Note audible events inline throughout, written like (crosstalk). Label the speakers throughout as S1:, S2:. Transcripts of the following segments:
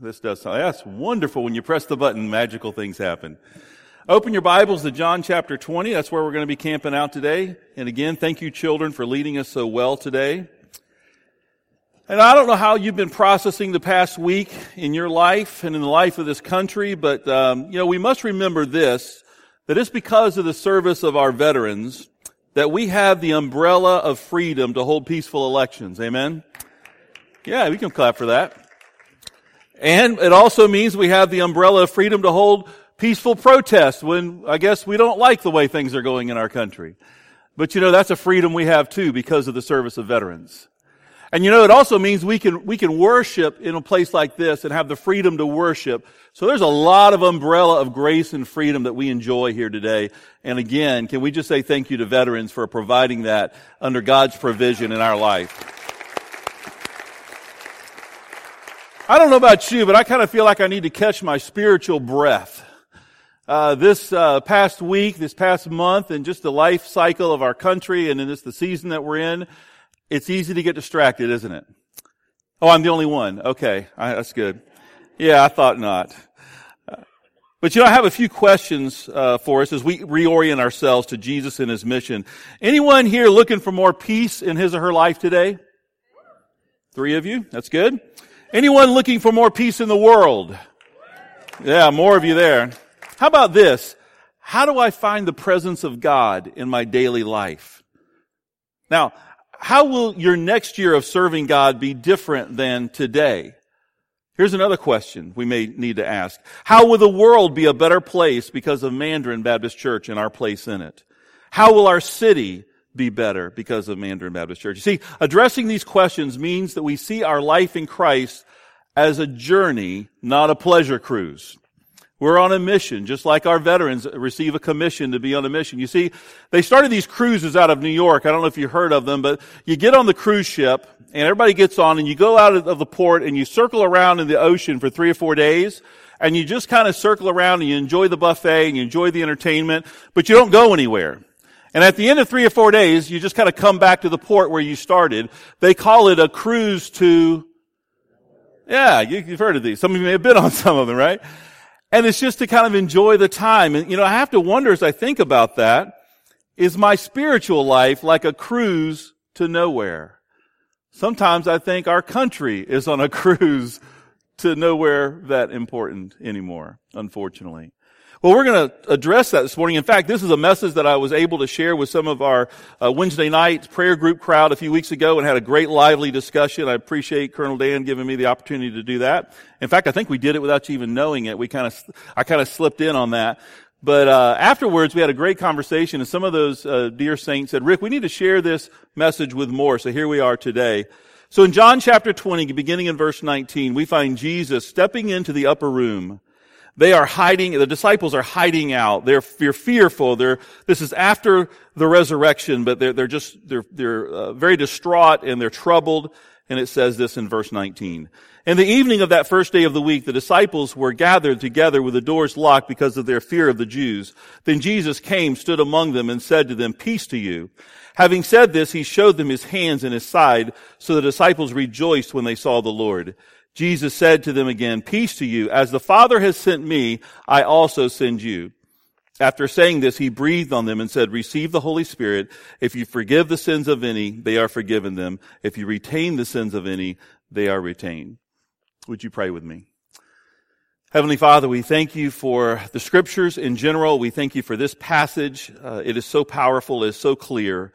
S1: This does sound, that's wonderful. When you press the button, magical things happen. Open your Bibles to John chapter 20. That's where we're going to be camping out today. And again, thank you children for leading us so well today. And I don't know how you've been processing the past week in your life and in the life of this country, but um, you know we must remember this: that it's because of the service of our veterans that we have the umbrella of freedom to hold peaceful elections. Amen. Yeah, we can clap for that. And it also means we have the umbrella of freedom to hold peaceful protests when I guess we don't like the way things are going in our country. But you know, that's a freedom we have too because of the service of veterans. And you know, it also means we can, we can worship in a place like this and have the freedom to worship. So there's a lot of umbrella of grace and freedom that we enjoy here today. And again, can we just say thank you to veterans for providing that under God's provision in our life? I don't know about you, but I kind of feel like I need to catch my spiritual breath. Uh, this uh, past week, this past month, and just the life cycle of our country, and in this the season that we're in, it's easy to get distracted, isn't it? Oh, I'm the only one. Okay, I, that's good. Yeah, I thought not. But you know, I have a few questions uh, for us as we reorient ourselves to Jesus and His mission. Anyone here looking for more peace in his or her life today? Three of you. That's good. Anyone looking for more peace in the world? Yeah, more of you there. How about this? How do I find the presence of God in my daily life? Now, how will your next year of serving God be different than today? Here's another question we may need to ask. How will the world be a better place because of Mandarin Baptist Church and our place in it? How will our city be better because of Mandarin Baptist Church? You see, addressing these questions means that we see our life in Christ as a journey, not a pleasure cruise. We're on a mission, just like our veterans receive a commission to be on a mission. You see, they started these cruises out of New York. I don't know if you heard of them, but you get on the cruise ship and everybody gets on and you go out of the port and you circle around in the ocean for three or four days and you just kind of circle around and you enjoy the buffet and you enjoy the entertainment, but you don't go anywhere. And at the end of three or four days, you just kind of come back to the port where you started. They call it a cruise to, yeah, you, have heard of these. Some of you may have been on (laughs) some of them, right? And it's just to kind of enjoy the time. And, you know, I have to wonder as I think about that, is my spiritual life like a cruise to nowhere? Sometimes I think our country is on a (laughs) cruise to nowhere that important anymore, unfortunately. Well, we're going to address that this morning. In fact, this is a message that I was able to share with some of our uh, Wednesday night prayer group crowd a few weeks ago and had a great lively discussion. I appreciate Colonel Dan giving me the opportunity to do that. In fact, I think we did it without you even knowing it. We kind of, I kind of slipped in on that. But uh, afterwards, we had a great conversation, and some of those uh, dear saints said, "Rick, we need to share this message with more." So here we are today. So in John chapter 20, beginning in verse 19, we find Jesus stepping into the upper room they are hiding, the disciples are hiding out. They're, they're fearful. They're, this is after the resurrection, but they're, they're just, they're, they're uh, very distraught and they're troubled. And it says this in verse 19. In the evening of that first day of the week, the disciples were gathered together with the doors locked because of their fear of the Jews. Then Jesus came, stood among them, and said to them, Peace to you. Having said this, he showed them his hands and his side, so the disciples rejoiced when they saw the Lord. Jesus said to them again, Peace to you. As the Father has sent me, I also send you. After saying this, he breathed on them and said, Receive the Holy Spirit. If you forgive the sins of any, they are forgiven them. If you retain the sins of any, they are retained. Would you pray with me? Heavenly Father, we thank you for the scriptures in general. We thank you for this passage. Uh, it is so powerful. It is so clear.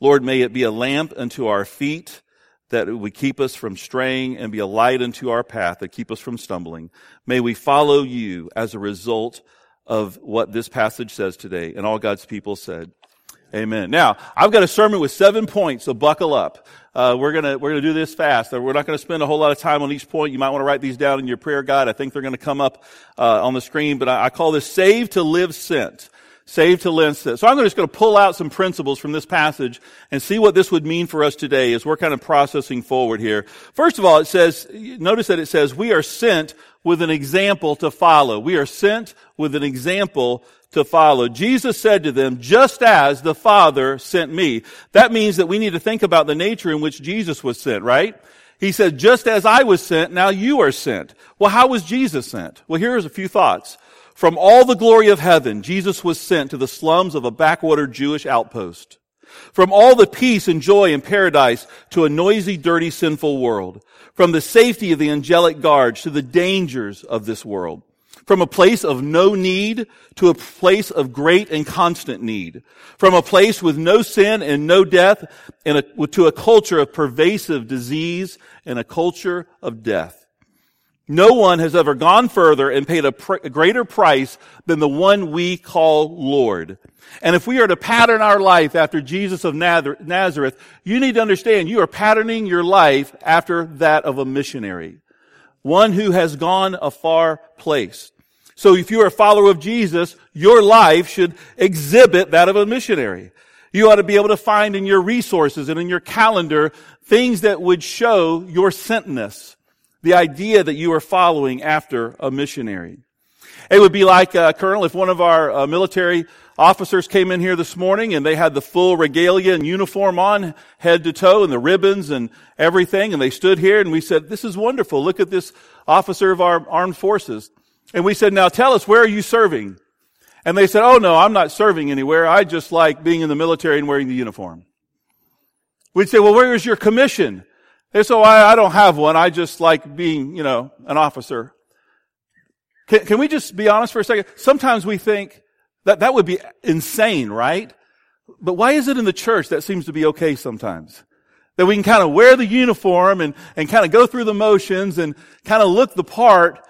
S1: Lord, may it be a lamp unto our feet that would keep us from straying and be a light unto our path that keep us from stumbling. May we follow you as a result of what this passage says today. And all God's people said, Amen. Now, I've got a sermon with seven points, so buckle up. Uh, we're gonna we're gonna do this fast. We're not gonna spend a whole lot of time on each point. You might want to write these down in your prayer guide. I think they're gonna come up uh, on the screen. But I, I call this "Saved to Live Sent." Saved to live. So I'm just going to pull out some principles from this passage and see what this would mean for us today as we're kind of processing forward here. First of all, it says, notice that it says, we are sent with an example to follow. We are sent with an example to follow. Jesus said to them, just as the Father sent me. That means that we need to think about the nature in which Jesus was sent, right? He said, just as I was sent, now you are sent. Well, how was Jesus sent? Well, here's a few thoughts. From all the glory of heaven, Jesus was sent to the slums of a backwater Jewish outpost. From all the peace and joy in paradise to a noisy, dirty, sinful world. From the safety of the angelic guards to the dangers of this world. From a place of no need to a place of great and constant need. From a place with no sin and no death and a, to a culture of pervasive disease and a culture of death. No one has ever gone further and paid a, pr- a, greater price than the one we call Lord. And if we are to pattern our life after Jesus of Nazareth, you need to understand you are patterning your life after that of a missionary. One who has gone a far place. So if you are a follower of Jesus, your life should exhibit that of a missionary. You ought to be able to find in your resources and in your calendar things that would show your sentness the idea that you are following after a missionary. It would be like, uh, Colonel, if one of our uh, military officers came in here this morning and they had the full regalia and uniform on, head to toe, and the ribbons and everything, and they stood here and we said, this is wonderful. Look at this officer of our armed forces. And we said, now tell us, where are you serving? And they said, oh no, I'm not serving anywhere. I just like being in the military and wearing the uniform. We'd say, well, where is your commission? They said, I, I don't have one. I just like being, you know, an officer. Can, can we just be honest for a second? Sometimes we think that that would be insane, right? But why is it in the church that seems to be okay sometimes? That we can kind of wear the uniform and, and kind of go through the motions and kind of look the part.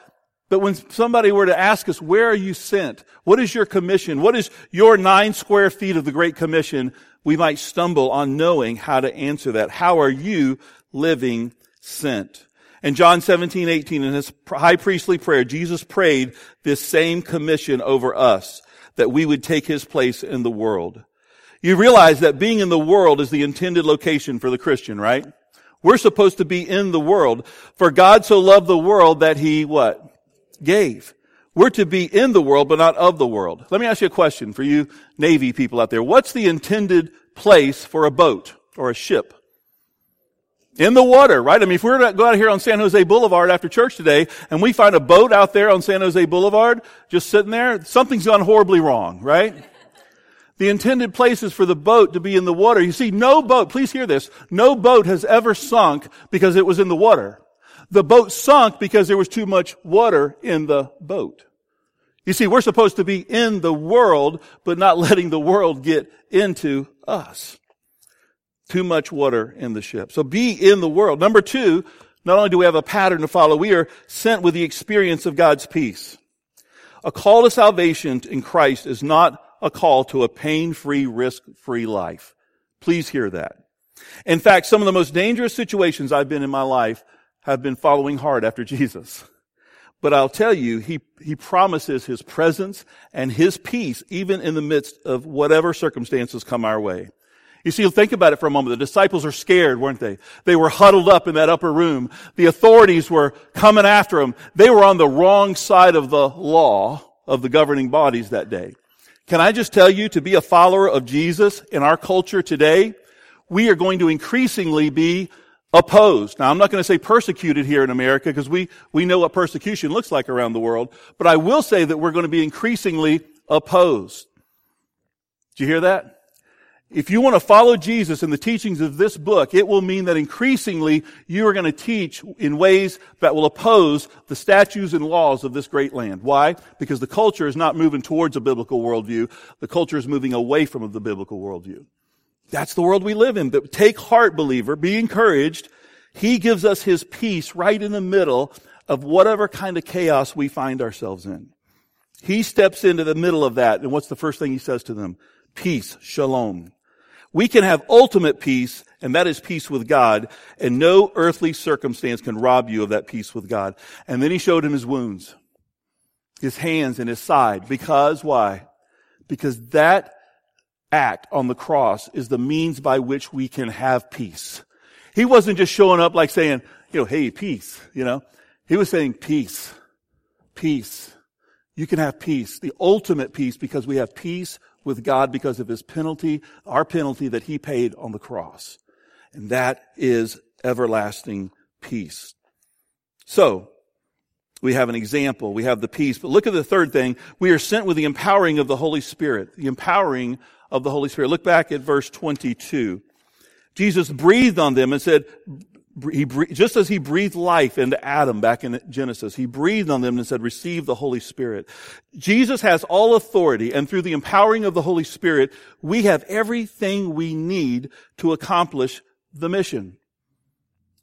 S1: But when somebody were to ask us, where are you sent? What is your commission? What is your nine square feet of the Great Commission? We might stumble on knowing how to answer that. How are you living sent. In John 17, 18, in his high priestly prayer, Jesus prayed this same commission over us, that we would take his place in the world. You realize that being in the world is the intended location for the Christian, right? We're supposed to be in the world. For God so loved the world that he, what? Gave. We're to be in the world, but not of the world. Let me ask you a question for you Navy people out there. What's the intended place for a boat or a ship? In the water, right? I mean, if we were to go out here on San Jose Boulevard after church today and we find a boat out there on San Jose Boulevard just sitting there, something's gone horribly wrong, right? The intended place is for the boat to be in the water. You see, no boat, please hear this, no boat has ever sunk because it was in the water. The boat sunk because there was too much water in the boat. You see, we're supposed to be in the world, but not (laughs) letting the world get into us too much water in the ship. So be in the world. Number two, not only do we have a pattern to follow, we are sent with the experience of God's peace. A call to salvation in Christ is not a call to a pain-free, risk-free life. Please hear that. In fact, some of the most dangerous situations I've been in my life have been following hard after (laughs) Jesus. But I'll tell you, he, he promises his presence and his peace even in the midst of whatever circumstances come our way. You see, think about it for a moment. The disciples are scared, weren't they? They were huddled up in that upper room. The authorities were coming after them. They were on the wrong side of the law of the governing bodies that day. Can I just tell you, to be a follower of Jesus in our culture today, we are going to increasingly be opposed. Now, I'm not going to say persecuted here in America because we, we know what persecution looks like around the world, but I will say that we're going to be increasingly opposed. Do you hear that? If you want to follow Jesus in the teachings of this book, it will mean that increasingly you are going to teach in ways that will oppose the statutes and laws of this great land. Why? Because the culture is not moving towards a biblical worldview. The culture is moving away from the biblical worldview. That's the world we live in. But take heart, believer. Be encouraged. He gives us his peace right in the middle of whatever kind of chaos we find ourselves in. He steps into the middle of that. And what's the first thing he says to them? Peace, shalom. We can have ultimate peace, and that is peace with God, and no earthly circumstance can rob you of that peace with God. And then he showed him his wounds, his hands and his side. Because why? Because that act on the cross is the means by which we can have peace. He wasn't just showing up like saying, you know, hey, peace, you know. He was saying peace, peace. You can have peace, the ultimate peace because we have peace with God because of his penalty, our penalty that he paid on the cross. And that is everlasting peace. So, we have an example. We have the peace. But look at the third thing. We are sent with the empowering of the Holy Spirit. The empowering of the Holy Spirit. Look back at verse 22. Jesus breathed on them and said, he, just as he breathed life into Adam back in Genesis, he breathed on them and said, receive the Holy Spirit. Jesus has all authority and through the empowering of the Holy Spirit, we have everything we need to accomplish the mission.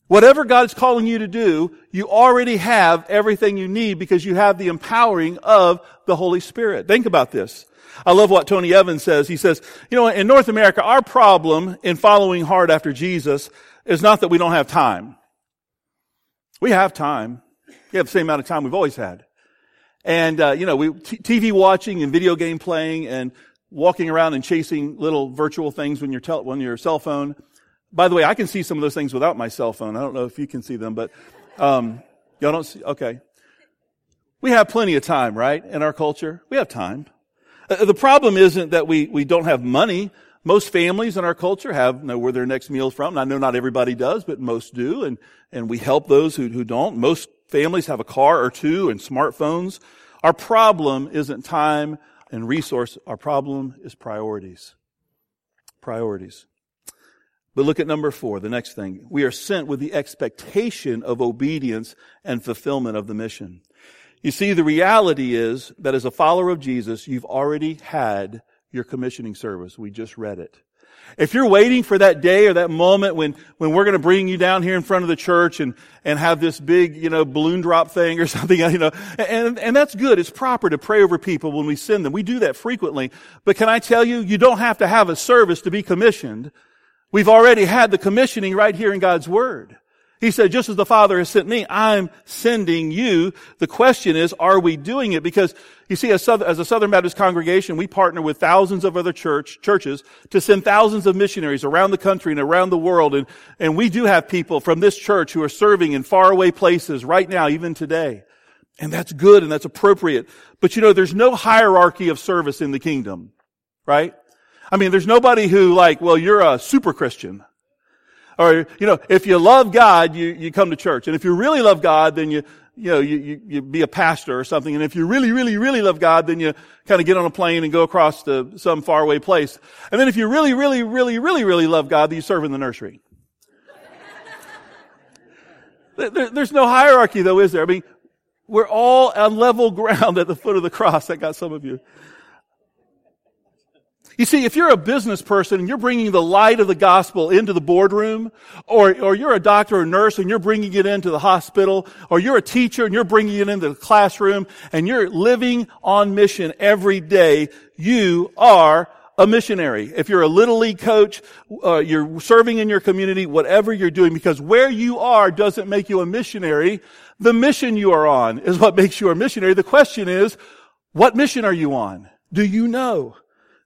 S1: Whatever God is calling you to do, you already have everything you need because you have the empowering of the Holy Spirit. Think about this. I love what Tony Evans says. He says, you know, in North America, our problem in following hard after Jesus is not that we don't have time. We have time. We have the same amount of time we've always had. And, uh, you know, we, t- TV watching and video game playing and walking around and chasing little virtual things when you're tel- when your cell phone. By the way, I can see some of those things without my cell phone. I don't know if you can see them, but, um, y'all don't see, okay. We have plenty of time, right? In our culture. We have time. Uh, the problem isn't that we, we don't have money. Most families in our culture have know where their next meal is from. I know not everybody does, but most do. And, and we help those who, who don't. Most families have a car or two and smartphones. Our problem isn't time and resource. Our problem is priorities. Priorities. But look at number four, the next thing. We are sent with the expectation of obedience and fulfillment of the mission. You see, the reality is that as a follower of Jesus, you've already had your commissioning service. We just read it. If you're waiting for that day or that moment when, when we're going to bring you down here in front of the church and, and have this big, you know, balloon drop thing or (laughs) something, you know, and, and that's good. It's proper to pray over people when we send them. We do that frequently. But can I tell you, you don't have to have a service to be commissioned. We've already had the commissioning right here in God's Word. He said, just as the Father has sent me, I'm sending you. The question is, are we doing it? Because you see, as, a Southern Baptist congregation, we partner with thousands of other church, churches to send thousands of missionaries around the country and around the world. And, and we do have people from this church who are serving in faraway places right now, even today. And that's good and that's appropriate. But you know, there's no hierarchy of service in the kingdom, right? I mean, there's nobody who like, well, you're a super Christian. Or, you know, if you love God, you, you come to church. And if you really love God, then you, you know, you, you, you be a pastor or something. And if you really, really, really love God, then you kind of get on a plane and go across to some faraway place. And then if you really, really, really, really, really love God, then you serve in the nursery. (laughs) there, there's no hierarchy though, is there? I mean, we're all on level (laughs) ground at the foot of the cross. That got some of you. You see, if you're a business person and you're bringing the light of the gospel into the boardroom, or, or you're a doctor or nurse and you're bringing it into the hospital, or you're a teacher and you're bringing it into the classroom, and you're living on mission every day, you are a missionary. If you're a little league coach, uh, you're serving in your community, whatever you're doing, because where you are doesn't make you a missionary. The mission you are on is what (laughs) makes you a missionary. The question is, what mission are you on? Do you know?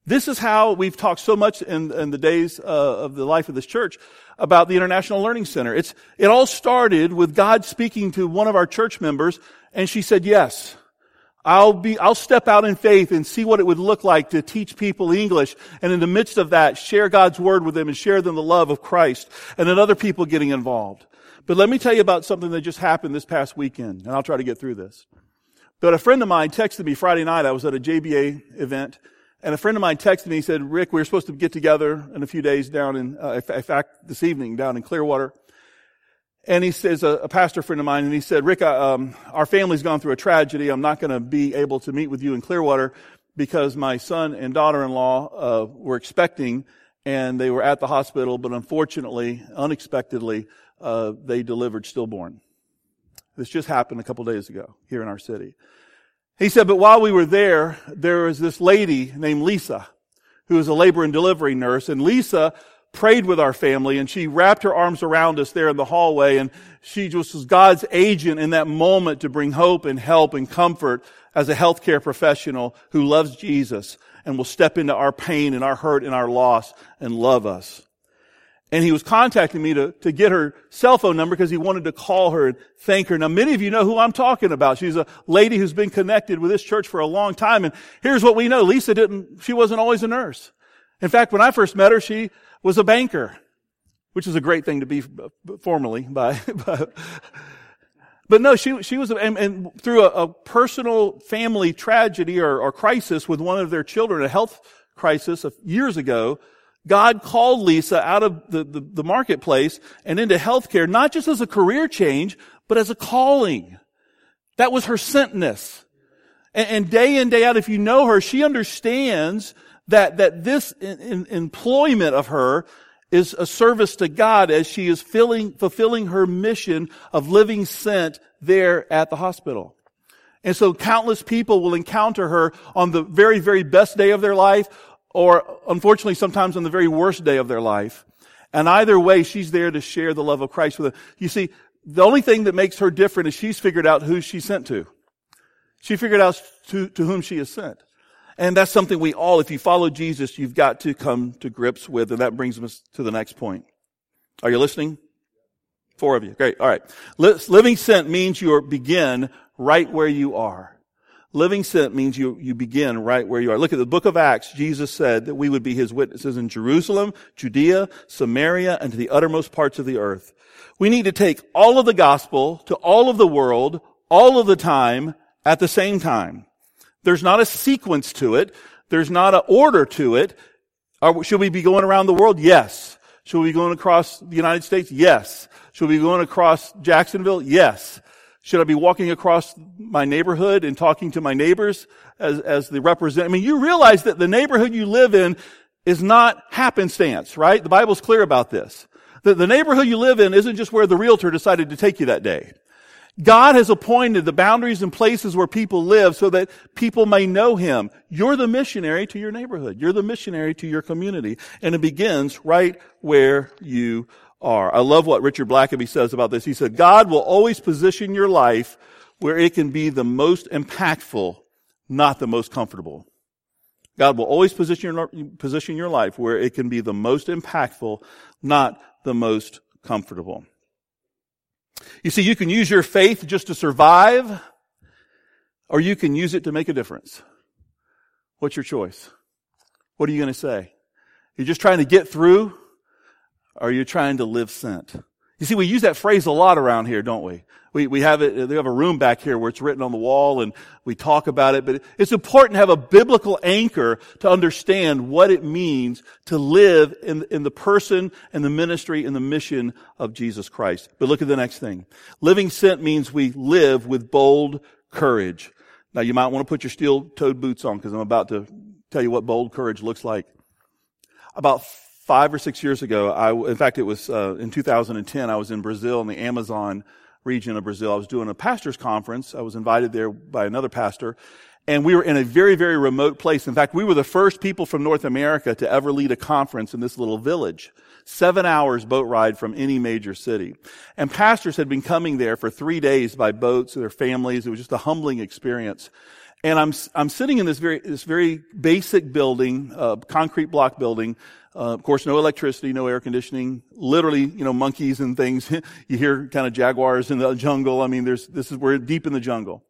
S1: This is how we've talked so much in, in the days uh, of the life of this church about the International Learning Center. It's, it all started with God speaking to one of our church members, and she said, yes, I'll be, I'll step out in faith and see what it would look like to teach people English. And in the midst of that, share God's word with them and share them the love of Christ and then other people getting involved. But let me tell you about something that just happened this past weekend, and I'll try to get through this. But a friend of mine texted me Friday night. I was at a JBA event and a friend of mine texted me, he said, Rick, we were supposed to get together in a few days down in, uh, in fact, this evening down in Clearwater. And he says, a, a pastor friend of mine, and he said, Rick, uh, um, our family's gone through a tragedy. I'm not going to be able to meet with you in Clearwater because my son and daughter-in-law uh, were expecting and they were at the hospital, but unfortunately, unexpectedly, uh, they delivered stillborn. This just happened a couple days ago here in our city. He said, but while we were there, there was this lady named Lisa, who was a labor and delivery nurse, and Lisa prayed with our family and she wrapped her arms around us there in the hallway and she just was God's agent in that moment to bring hope and help and comfort as a healthcare professional who loves Jesus and will step into our pain and our hurt and our loss and love us. And he was contacting me to, to get her cell phone number because he wanted to call her and thank her. Now, many of you know who I'm talking about. She's a lady who's been connected with this church for a long time. And here's what we know. Lisa didn't, she wasn't always a nurse. In fact, when I first met her, she was a banker. which is a great thing to be uh, formally (laughs) by, but no, she, she was, and, and through a, a, personal family tragedy or, or crisis with one of their children, a health crisis of years ago, God called Lisa out of the, the, the marketplace and into healthcare, not just as a career change, but as a calling. That was her sentness. And, and day in, day out, if you know her, she understands that, that this in, in employment of her is a service to God as she is filling, fulfilling her mission of living sent there at the hospital. And so countless people will encounter her on the very, very best day of their life, or unfortunately sometimes on the very worst day of their life. And either way, she's there to share the love of Christ with them. You see, the only thing that makes her different is she's figured out who she's sent to. She figured out to, to whom she is sent. And that's something we all, if you follow Jesus, you've got to come to grips with. And that brings us to the next point. Are you listening? Four of you. Great. All right. Living sent means you begin right where you are. Living sent means you, you begin right where you are. Look at the book of Acts. Jesus said that we would be his witnesses in Jerusalem, Judea, Samaria, and to the uttermost parts of the earth. We need to take all of the gospel to all of the world, all of the time, at the same time. There's not a sequence to it. There's not an order to it. Are, should we be going around the world? Yes. Should we be going across the United States? Yes. Should we be going across Jacksonville? Yes. Should I be walking across my neighborhood and talking to my neighbors as, as the representative? I mean, you realize that the neighborhood you live in is not happenstance, right? The Bible's clear about this. The, the neighborhood you live in isn't just where the realtor decided to take you that day. God has appointed the boundaries and places where people live so that people may know Him. You're the missionary to your neighborhood. You're the missionary to your community. And it begins right where you are. I love what Richard Blackaby says about this. He said, God will always position your life where it can be the most impactful, not the most comfortable. God will always position your, position your life where it can be the most impactful, not the most comfortable. You see, you can use your faith just to survive, or you can use it to make a difference. What's your choice? What are you going to say? You're just trying to get through, are you trying to live sent? You see, we use that phrase a lot around here, don't we? We, we have it, they have a room back here where it's written on the wall and we talk about it, but it's important to have a biblical anchor to understand what it means to live in, in the person and the ministry and the mission of Jesus Christ. But look at the next thing. Living sent means we live with bold courage. Now you might want to put your steel-toed boots on because I'm about to tell you what bold courage looks like. About five or six years ago, I, in fact, it was uh, in 2010, I was in Brazil in the Amazon region of Brazil. I was doing a pastor's conference. I was invited there by another pastor. And we were in a very, very remote place. In fact, we were the first people from North America to ever lead a conference in this little village. Seven hours boat ride from any major city. And pastors had been coming there for three days by boats, their families. It was just a humbling experience. And I'm, I'm sitting in this very, this very basic building, uh, concrete block building, uh, of course, no electricity, no air conditioning. Literally, you know, monkeys and things. (laughs) you hear kind of jaguars in the jungle. I mean, there's this is we're deep in the jungle.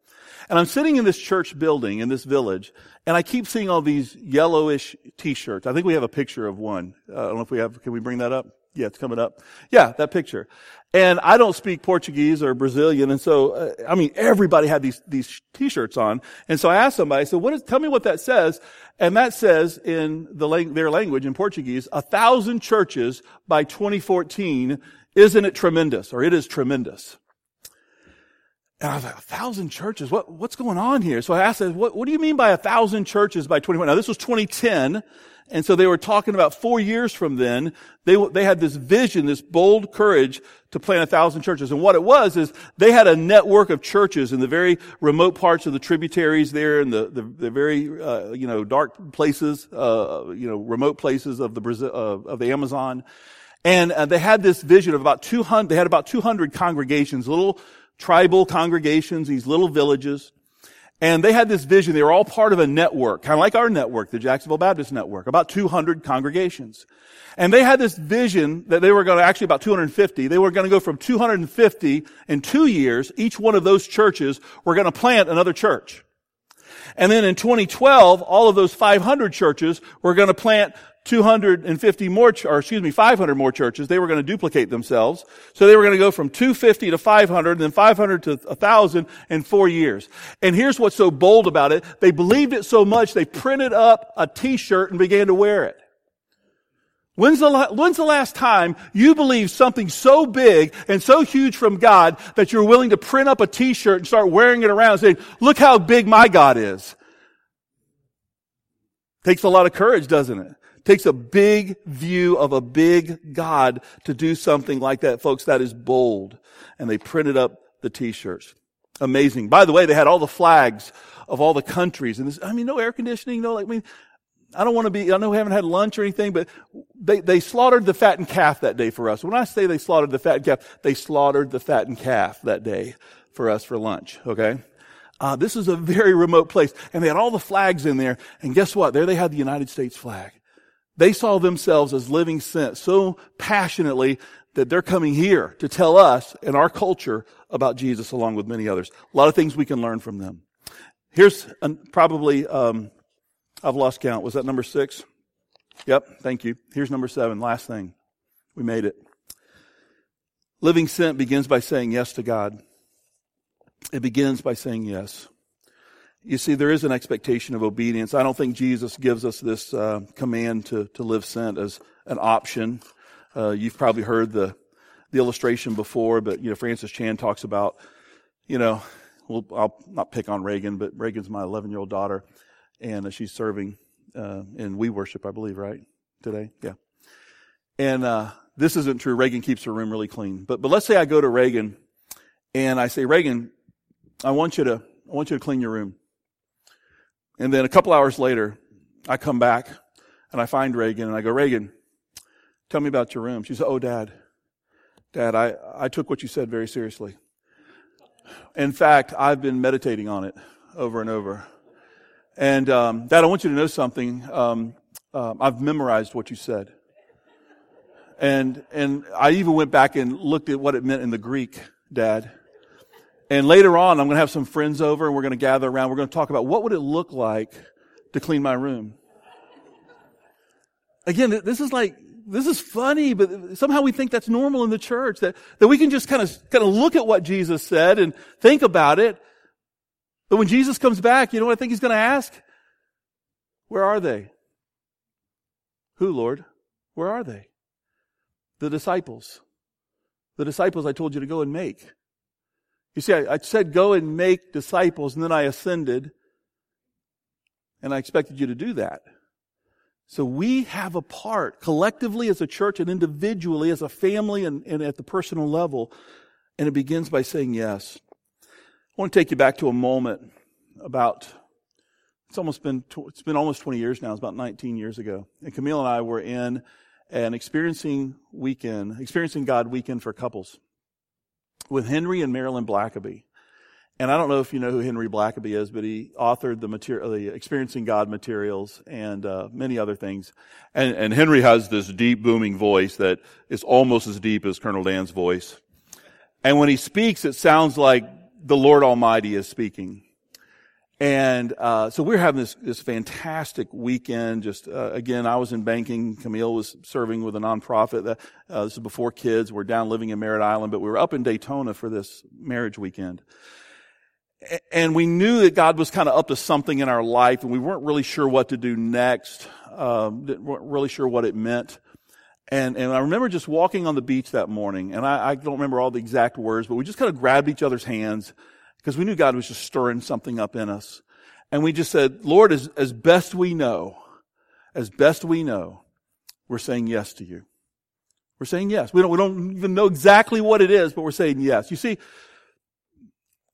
S1: And I'm sitting in this church building in this village, and I keep seeing all these yellowish T-shirts. I think we have a picture of one. Uh, I don't know if we have. Can we bring that up? Yeah, it's coming up. Yeah, that picture. And I don't speak Portuguese or Brazilian, and so uh, I mean everybody had these these T-shirts on. And so I asked somebody, I said, "What is? Tell me what that says." And that says in the their language in Portuguese, a thousand churches by 2014. Isn't it tremendous? Or it is tremendous. And I was like, a thousand churches? What, what's going on here? So I asked, what, what do you mean by a thousand churches by 2020? Now this was 2010. And so they were talking about four years from then. They, they had this vision, this bold courage to plant a thousand churches. And what it was is they had a network of churches in the very remote parts of the tributaries there in the, the, the very, uh, you know, dark places, uh, you know, remote places of the Brazil, uh, of the Amazon. And uh, they had this vision of about 200, they had about 200 congregations, little tribal congregations, these little villages. And they had this vision. They were all part of a network, kind of like our network, the Jacksonville Baptist Network, about 200 congregations. And they had this vision that they were going to, actually about 250, they were going to go from 250 in two years, each one of those churches were going to plant another church. And then in 2012, all of those 500 churches were going to plant 250 more, or excuse me, 500 more churches. They were going to duplicate themselves. So they were going to go from 250 to 500, then 500 to 1,000 in four years. And here's what's so bold about it. They believed it so much, they printed up a t-shirt and began to wear it. When's the, when's the last time you believe something so big and so huge from God that you're willing to print up a t-shirt and start wearing it around saying, look how big my God is? Takes a lot of courage, doesn't it? Takes a big view of a big God to do something like that. Folks, that is bold. And they printed up the t-shirts. Amazing. By the way, they had all the flags of all the countries. And this, I mean, no air conditioning, no, like, I mean, I don't want to be, I know we haven't had lunch or anything, but they, they slaughtered the fattened calf that day for us. When I say they slaughtered the fattened calf, they slaughtered the fattened calf that day for us for lunch, okay? Uh, this is a very remote place. And they had all the flags in there. And guess what? There they had the United States flag. They saw themselves as living sent so passionately that they're coming here to tell us and our culture about Jesus along with many others. A lot of things we can learn from them. Here's an, probably, um, I've lost count. Was that number six? Yep. Thank you. Here's number seven. Last thing. We made it. Living sent begins by saying yes to God. It begins by saying yes. You see, there is an expectation of obedience. I don't think Jesus gives us this uh, command to, to live sent as an option. Uh, you've probably heard the, the illustration before, but, you know, Francis Chan talks about, you know, well, I'll not pick on Reagan, but Reagan's my 11 year old daughter, and uh, she's serving uh, in We Worship, I believe, right? Today? Yeah. And uh, this isn't true. Reagan keeps her room really clean. But, but let's say I go to Reagan and I say, Reagan, I want you to, I want you to clean your room. And then a couple hours later, I come back and I find Reagan and I go, Reagan, tell me about your room. She said, Oh, dad, dad, I, I took what you said very seriously. In fact, I've been meditating on it over and over. And, um, dad, I want you to know something. Um, uh, I've memorized what you said. And, and I even went back and looked at what it meant in the Greek, dad. And later on, I'm going to have some friends over and we're going to gather around. We're going to talk about what would it look like to clean my room. Again, this is like, this is funny, but somehow we think that's normal in the church, that, that we can just kind of, kind of look at what Jesus said and think about it. But when Jesus comes back, you know what I think he's going to ask? Where are they? Who, Lord? Where are they? The disciples. The disciples I told you to go and make. You see, I, I said go and make disciples, and then I ascended, and I expected you to do that. So we have a part collectively as a church and individually as a family and, and, at the personal level. And it begins by saying yes. I want to take you back to a moment about, it's almost been, it's been almost 20 years now. It's about 19 years ago. And Camille and I were in an experiencing weekend, experiencing God weekend for couples with Henry and Marilyn Blackaby. And I don't know if you know who Henry Blackaby is, but he authored the material, the Experiencing God materials and uh, many other things. And, and Henry has this deep, booming voice that is almost as deep as Colonel Dan's voice. And when he speaks, it sounds like the Lord Almighty is speaking. And uh, so we're having this this fantastic weekend. Just uh, again, I was in banking. Camille was serving with a nonprofit. That, uh, this is before kids. We're down living in Merritt Island, but we were up in Daytona for this marriage weekend. And we knew that God was kind of up to something in our life, and we weren't really sure what to do next. Um, weren't really sure what it meant. And and I remember just walking on the beach that morning, and I, I don't remember all the exact words, but we just kind of grabbed each other's hands because we knew God was just stirring something up in us. And we just said, Lord, as, as best we know, as best we know, we're saying yes to you. We're saying yes. We don't, we don't even know exactly what it is, but we're saying yes. You see,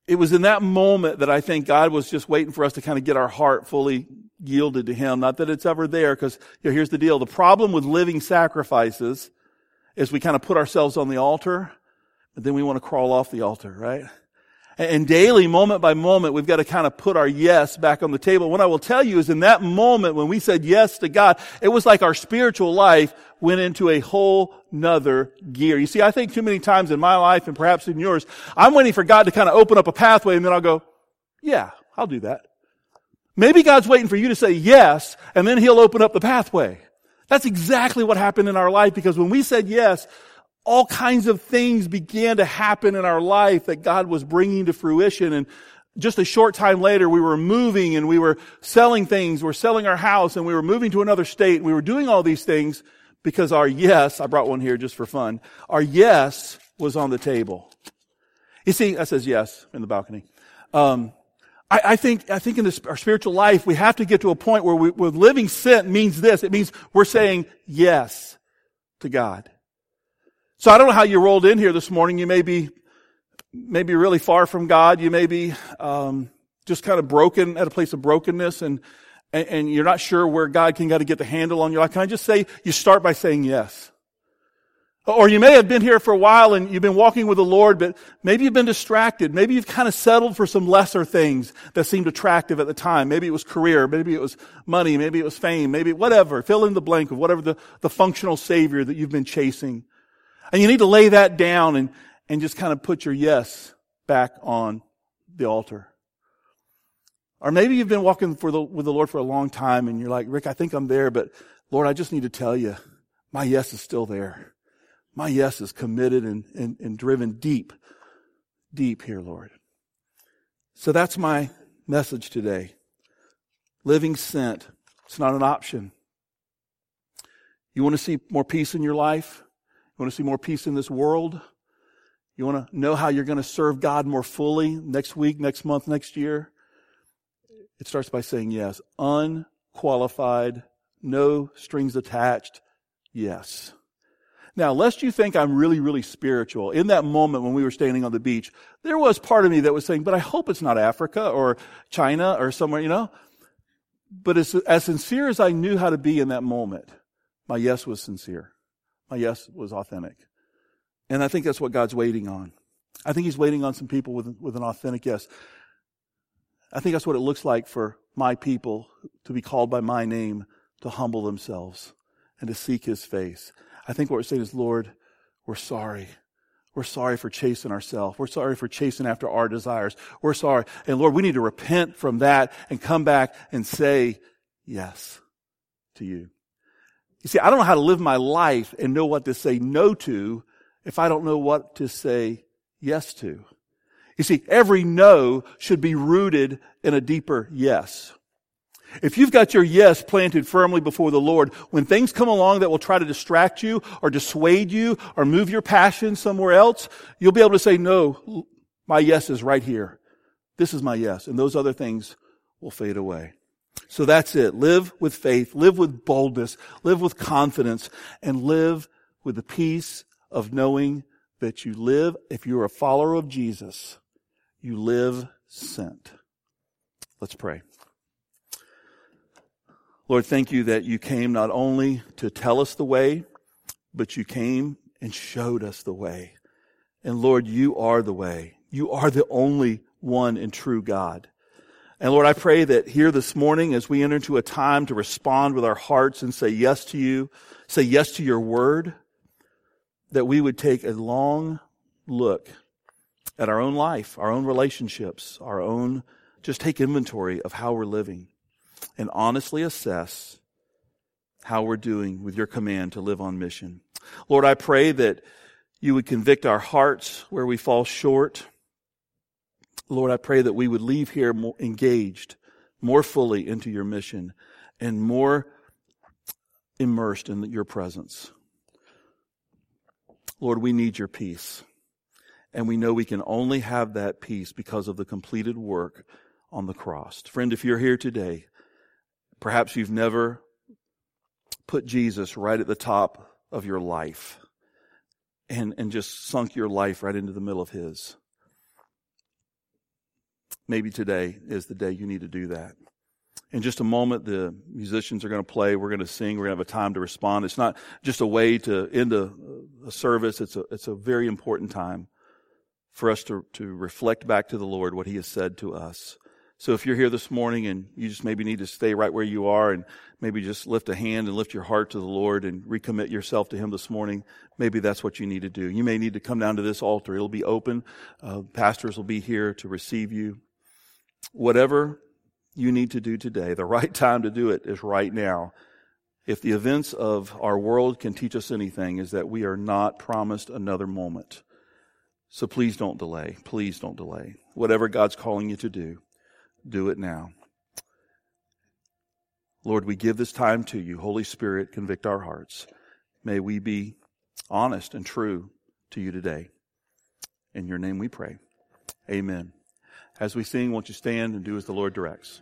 S1: it was in that moment that I think God was just waiting for us to kind of get our heart fully yielded to Him. Not that it's ever there, because you know, here's the deal. The problem with living sacrifices is we kind of put ourselves on the altar, but then we want to crawl off the altar, right? And daily, moment by moment, we've got to kind of put our yes back on the table. What I will tell you is in that moment when we said yes to God, it was like our spiritual life went into a whole nother gear. You see, I think too many times in my life and perhaps in yours, I'm waiting for God to kind of open up a pathway and then I'll go, yeah, I'll do that. Maybe God's waiting for you to say yes and then He'll open up the pathway. That's exactly what happened in our life because when we said yes, all kinds of things began to happen in our life that God was bringing to fruition. And just a short time later, we were moving and we were selling things. We are selling our house and we were moving to another state. We were doing all these things because our yes, I brought one here just for fun. Our yes was on the table. You see, that says yes in the balcony. Um, I, I, think, I think in this, our spiritual life, we have to get to a point where, we, where living sent means this. It means we're saying yes to God. So I don't know how you rolled in here this morning. You may be, maybe really far from God. You may be, um, just kind of broken at a place of brokenness and, and, and you're not sure where God can got to get the handle on your life. Can I just say, you start by saying yes. Or you may have been here for a while and you've been walking with the Lord, but maybe you've been distracted. Maybe you've kind of settled for some lesser things that seemed attractive at the time. Maybe it was career. Maybe it was money. Maybe it was fame. Maybe whatever. Fill in the blank of whatever the, the functional savior that you've been chasing. And you need to lay that down and, and just kind of put your yes back on the altar. Or maybe you've been walking for the, with the Lord for a long time and you're like, Rick, I think I'm there, but Lord, I just need to tell you, my yes is still there. My yes is committed and, and, and driven deep, deep here, Lord. So that's my message today. Living sent. It's not an option. You want to see more peace in your life? You want to see more peace in this world? You want to know how you're going to serve God more fully next week, next month, next year? It starts by saying yes. Unqualified, no strings attached, yes. Now, lest you think I'm really, really spiritual, in that moment when we were standing on the beach, there was part of me that was saying, but I hope it's not Africa or China or somewhere, you know? But as, as sincere as I knew how to be in that moment, my yes was sincere. My yes was authentic. And I think that's what God's waiting on. I think He's waiting on some people with, with an authentic yes. I think that's what it looks like for my people to be called by my name to humble themselves and to seek His face. I think what we're saying is, Lord, we're sorry. We're sorry for chasing ourselves. We're sorry for chasing after our desires. We're sorry. And Lord, we need to repent from that and come back and say yes to you. You see, I don't know how to live my life and know what to say no to if I don't know what to say yes to. You see, every no should be rooted in a deeper yes. If you've got your yes planted firmly before the Lord, when things come along that will try to distract you or dissuade you or move your passion somewhere else, you'll be able to say, no, my yes is right here. This is my yes. And those other things will fade away. So that's it. Live with faith, live with boldness, live with confidence, and live with the peace of knowing that you live, if you're a follower of Jesus, you live sent. Let's pray. Lord, thank you that you came not only to tell us the way, but you came and showed us the way. And Lord, you are the way. You are the only one and true God. And Lord, I pray that here this morning, as we enter into a time to respond with our hearts and say yes to you, say yes to your word, that we would take a long look at our own life, our own relationships, our own, just take inventory of how we're living and honestly assess how we're doing with your command to live on mission. Lord, I pray that you would convict our hearts where we fall short. Lord, I pray that we would leave here more engaged, more fully into your mission, and more immersed in your presence. Lord, we need your peace. And we know we can only have that peace because of the completed work on the cross. Friend, if you're here today Perhaps you've never put Jesus right at the top of your life and, and just sunk your life right into the middle of His. Maybe today is the day you need to do that. In just a moment, the musicians are going to play. We're going to sing. We're going to have a time to respond. It's not just a way to end a, a service. It's a, it's a very important time for us to, to reflect back to the Lord what He has said to us. So if you're here this morning and you just maybe need to stay right where you are and maybe just lift a hand and lift your heart to the Lord and recommit yourself to Him this morning, maybe that's what you need to do. You may need to come down to this altar. It'll be open. Uh, pastors will be here to receive you. Whatever you need to do today, the right time to do it is right now. If the events of our world can teach us anything, is that we are not promised another moment. So please don't delay. Please don't delay. Whatever God's calling you to do, do it now. Lord, we give this time to you. Holy Spirit, convict our hearts. May we be honest and true to you today. In your name we pray. Amen. As we sing, won't you stand and do as the Lord directs?